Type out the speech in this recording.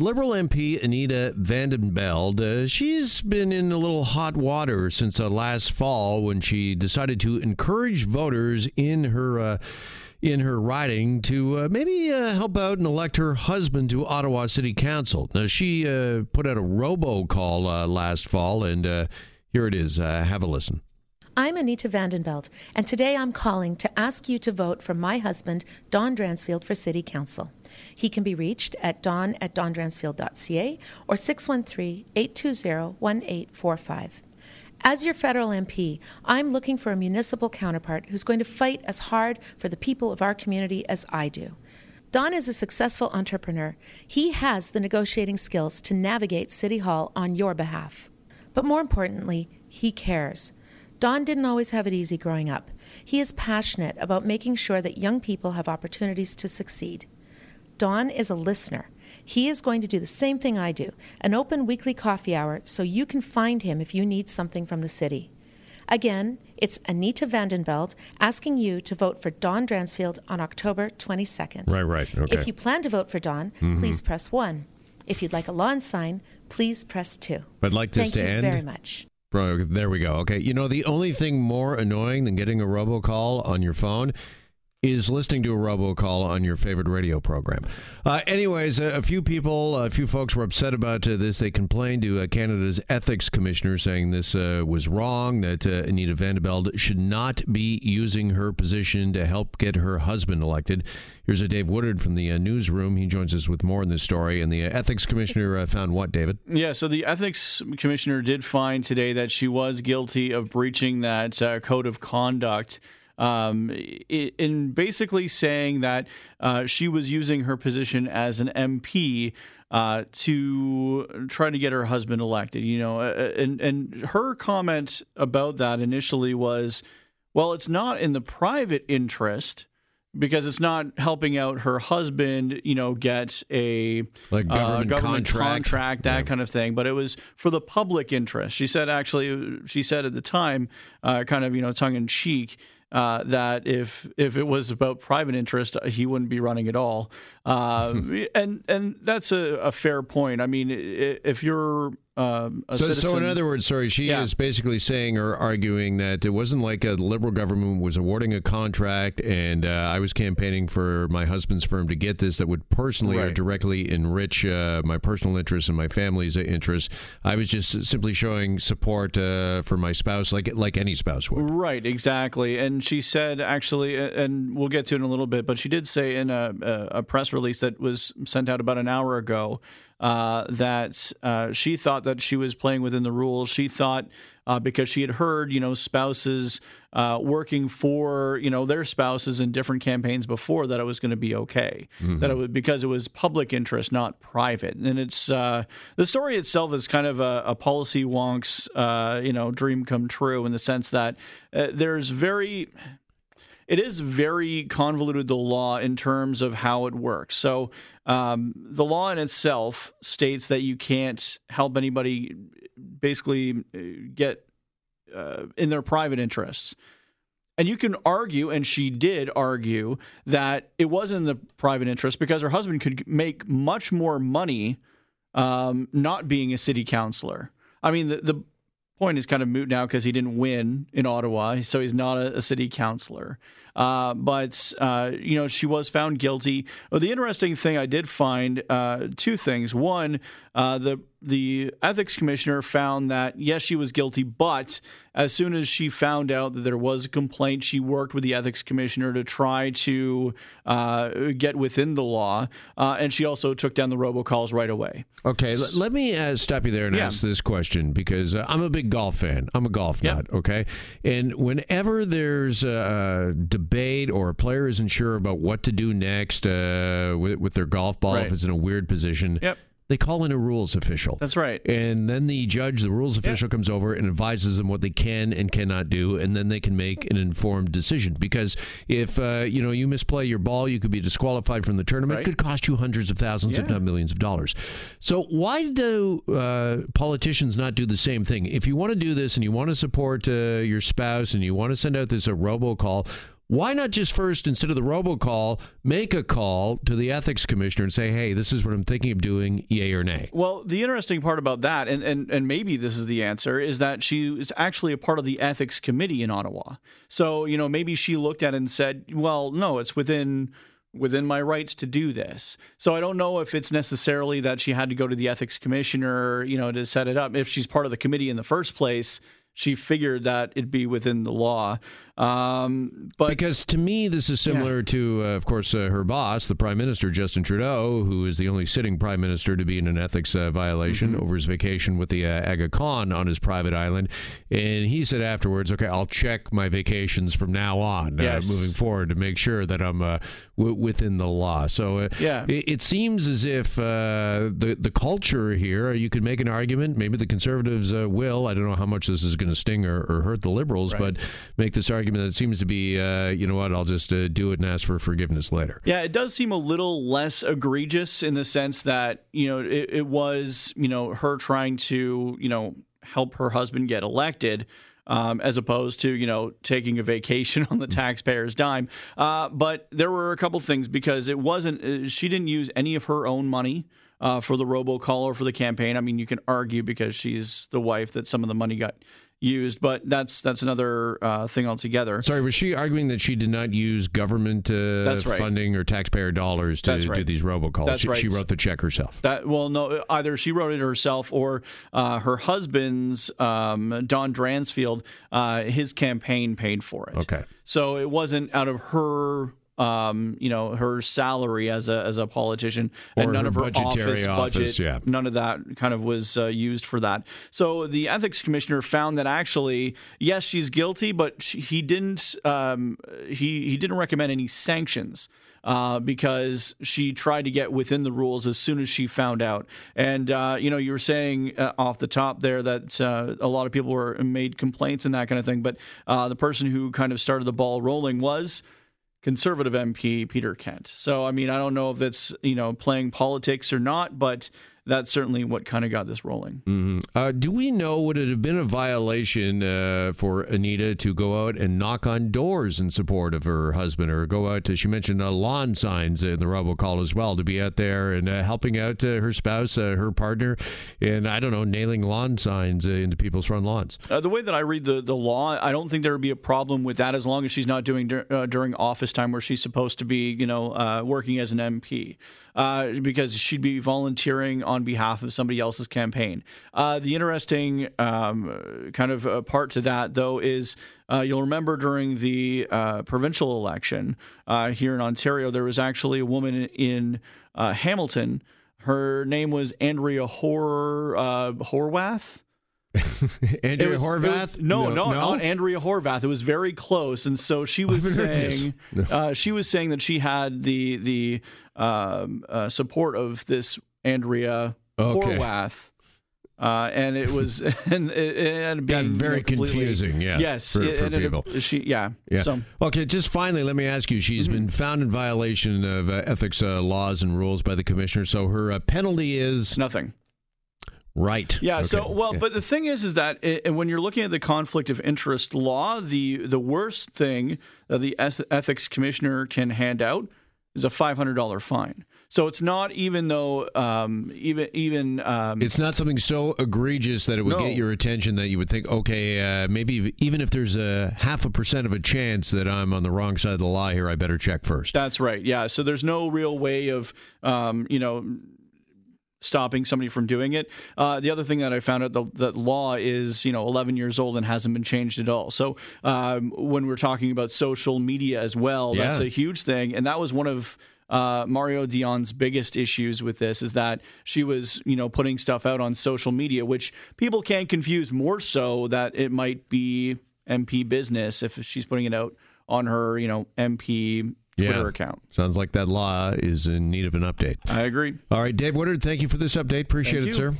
Liberal MP Anita Vandenbeld, uh, she's been in a little hot water since uh, last fall when she decided to encourage voters in her uh, in her riding to uh, maybe uh, help out and elect her husband to Ottawa City Council. Now she uh, put out a robocall last fall, and here it is. have a listen. I'm Anita Vandenbeld, and today I'm calling to ask you to vote for my husband, Don Dransfield, for City Council. He can be reached at don at dondransfield.ca or 613 820 1845. As your federal MP, I'm looking for a municipal counterpart who's going to fight as hard for the people of our community as I do. Don is a successful entrepreneur. He has the negotiating skills to navigate City Hall on your behalf. But more importantly, he cares. Don didn't always have it easy growing up. He is passionate about making sure that young people have opportunities to succeed. Don is a listener. He is going to do the same thing I do an open weekly coffee hour so you can find him if you need something from the city. Again, it's Anita Vandenbeld asking you to vote for Don Dransfield on October 22nd. Right, right. Okay. If you plan to vote for Don, mm-hmm. please press 1. If you'd like a lawn sign, please press 2. I'd like this Thank to you end. very much. There we go. Okay. You know, the only thing more annoying than getting a robocall on your phone is listening to a robocall on your favorite radio program. Uh, anyways, a, a, few people, a few folks were upset about uh, this. They complained to uh, Canada's ethics commissioner, saying this uh, was wrong. That uh, Anita Vandenbeld should not be using her position to help get her husband elected. Here's a Dave Woodard from the uh, newsroom. He joins us with more on this story. And the ethics commissioner found what, David? Yeah, so the ethics commissioner did find today that she was guilty of breaching that code of conduct um, in basically saying that uh, she was using her position as an MP uh, to try to get her husband elected. You know, uh, uh, and and her comment about that initially was, well, it's not in the private interest because it's not helping out her husband, you know, get a like uh, government, uh, government contract. contract, that yeah. kind of thing. But it was for the public interest. She said, actually, she said at the time, uh, kind of, you know, tongue in cheek, uh, that if if it was about private interest, uh, he wouldn't be running at all. Uh, and and that's a, a, fair point. I mean, if you're um, so, so in other words, sorry, she yeah. is basically saying or arguing that it wasn't like a liberal government was awarding a contract, and uh, I was campaigning for my husband's firm to get this that would personally right. or directly enrich uh, my personal interests and my family's interests. I was just simply showing support uh, for my spouse, like like any spouse would. Right, exactly. And she said, actually, and we'll get to it in a little bit, but she did say in a, a press release that was sent out about an hour ago uh, that uh, she thought that she was playing within the rules. She thought uh, because she had heard, you know, spouses uh, working for, you know, their spouses in different campaigns before that it was going to be okay. Mm-hmm. That it was because it was public interest, not private. And it's uh, the story itself is kind of a, a policy wonk's, uh, you know, dream come true in the sense that there's very it is very convoluted the law in terms of how it works. So um, the law in itself states that you can't help anybody basically uh, get uh, in their private interests. And you can argue, and she did argue, that it was in the private interest because her husband could make much more money um, not being a city councilor. I mean, the, the point is kind of moot now because he didn't win in Ottawa, so he's not a, a city councilor. Uh, but uh, you know, she was found guilty. the interesting thing I did find uh, two things. One, uh, the the ethics commissioner found that yes, she was guilty, but as soon as she found out that there was a complaint, she worked with the ethics commissioner to try to uh, get within the law, uh, and she also took down the robocalls right away. Okay, let me uh, stop you there and yeah. ask this question because uh, I'm a big golf fan. I'm a golf nut. Okay, and whenever there's a debate or a player isn't sure about what to do next uh, with, with, their golf ball, right. if it's in a weird position. Yep they call in a rules official. That's right. And then the judge, the rules official, yep. comes over and advises them what they can and cannot do, and then they can make an informed decision. Because if uh, you know you misplay your ball, you could be disqualified from the tournament. Right. It could cost you hundreds of thousands, yeah. if not millions of dollars. So why do uh, politicians not do the same thing? If you want to do this and you want to support uh, your spouse and you want to send out this a robocall, why not just first, instead of the robocall, make a call to the ethics commissioner and say, hey, this is what I'm thinking of doing, yay or nay? Well, the interesting part about that, and, and, and maybe this is the answer, is that she is actually a part of the ethics committee in Ottawa. So, you know, maybe she looked at it and said, well, no, it's within within my rights to do this. So I don't know if it's necessarily that she had to go to the ethics commissioner, you know, to set it up. If she's part of the committee in the first place, she figured that it'd be within the law. Um, but because to me, this is similar yeah. to, uh, of course, uh, her boss, the Prime Minister Justin Trudeau, who is the only sitting Prime Minister to be in an ethics uh, violation mm-hmm. over his vacation with the uh, Aga Khan on his private island. And he said afterwards, "Okay, I'll check my vacations from now on, uh, yes. moving forward, to make sure that I'm uh, w- within the law." So yeah, it, it, seems as if the the culture here, you could make an argument. Maybe the Conservatives will. I don't know how much this is going to sting or, or, hurt the Liberals, right. but make this argument that seems to be, uh, you know what, I'll just uh, do it and ask for forgiveness later. Yeah, it does seem a little less egregious in the sense that, you know, it, it was, you know, her trying to, you know, help her husband get elected. Um, as opposed to you know taking a vacation on the mm. taxpayer's dime. Uh, but there were a couple things because it wasn't uh, she didn't use any of her own money. Uh, for the robocall or for the campaign. I mean, you can argue because she's the wife that some of the money got used, but that's that's another uh, thing altogether. Sorry, was she arguing that she did not use government uh, right. funding or taxpayer dollars to right. do these robocalls? That's she, right. she wrote the check herself. That well, no, either she wrote it herself or uh, her husband's um, Don Dransfield, uh, his campaign paid for it. Okay, so it wasn't out of her um, you know, her salary as a as a politician, or and none of her office, office budget. Yeah. None of that kind of was uh, used for that. So the ethics commissioner found that actually, yes, she's guilty, but she, he didn't um, he he didn't recommend any sanctions. Uh, because she tried to get within the rules as soon as she found out. And uh, you know, you were saying uh, off the top there that uh, a lot of people were made complaints and that kind of thing. But uh, the person who kind of started the ball rolling was conservative MP Peter Kent. So I mean, I don't know if that's you know playing politics or not, but that's certainly what kind of got this rolling. Mm-hmm. Uh, do we know would it have been a violation uh, for Anita to go out and knock on doors in support of her husband, or go out to? She mentioned uh, lawn signs in the robocall as well to be out there and uh, helping out uh, her spouse, uh, her partner, and I don't know, nailing lawn signs into people's front lawns. the way that I read the the law, I don't think there would be a problem with that as long as she's not doing dur- during office time where she's supposed to be, you know, working as an MP uh, because she'd be volunteering on behalf of somebody else's campaign. Uh, the interesting um, kind of uh, part to that, though, is uh, you'll remember during the uh, provincial election uh, here in Ontario, there was actually a woman in Hamilton. Her name was Andrea Hor Horwath. Andrea was, Horwath? Was, no, no, no, not Andrea Horwath. It was very close, and so she was saying uh, she was saying that she had the the um, uh, support of this Andrea okay. Horwath. Uh, and it was and it, it got very you know, confusing. Yeah, yes, for, for people. Up, she, yeah, yeah. So. Okay, just finally, let me ask you: She's mm-hmm. been found in violation of uh, ethics uh, laws and rules by the commissioner. So her uh, penalty is nothing. Right. Yeah. Okay. So, well, yeah. but the thing is, is that it, when you're looking at the conflict of interest law, the the worst thing that the ethics commissioner can hand out is a five hundred dollar fine. So it's not even though um, even even um, it's not something so egregious that it would no. get your attention that you would think, okay, uh, maybe even if there's a half a percent of a chance that I'm on the wrong side of the law here, I better check first. That's right. Yeah. So there's no real way of um, you know stopping somebody from doing it. Uh, the other thing that I found out the, that law is you know 11 years old and hasn't been changed at all. So um, when we're talking about social media as well, yeah. that's a huge thing, and that was one of. Uh, Mario Dion's biggest issues with this is that she was, you know, putting stuff out on social media, which people can confuse more so that it might be MP business if she's putting it out on her, you know, MP Twitter yeah. account. Sounds like that law is in need of an update. I agree. All right, Dave Woodard, thank you for this update. Appreciate thank it, you. sir.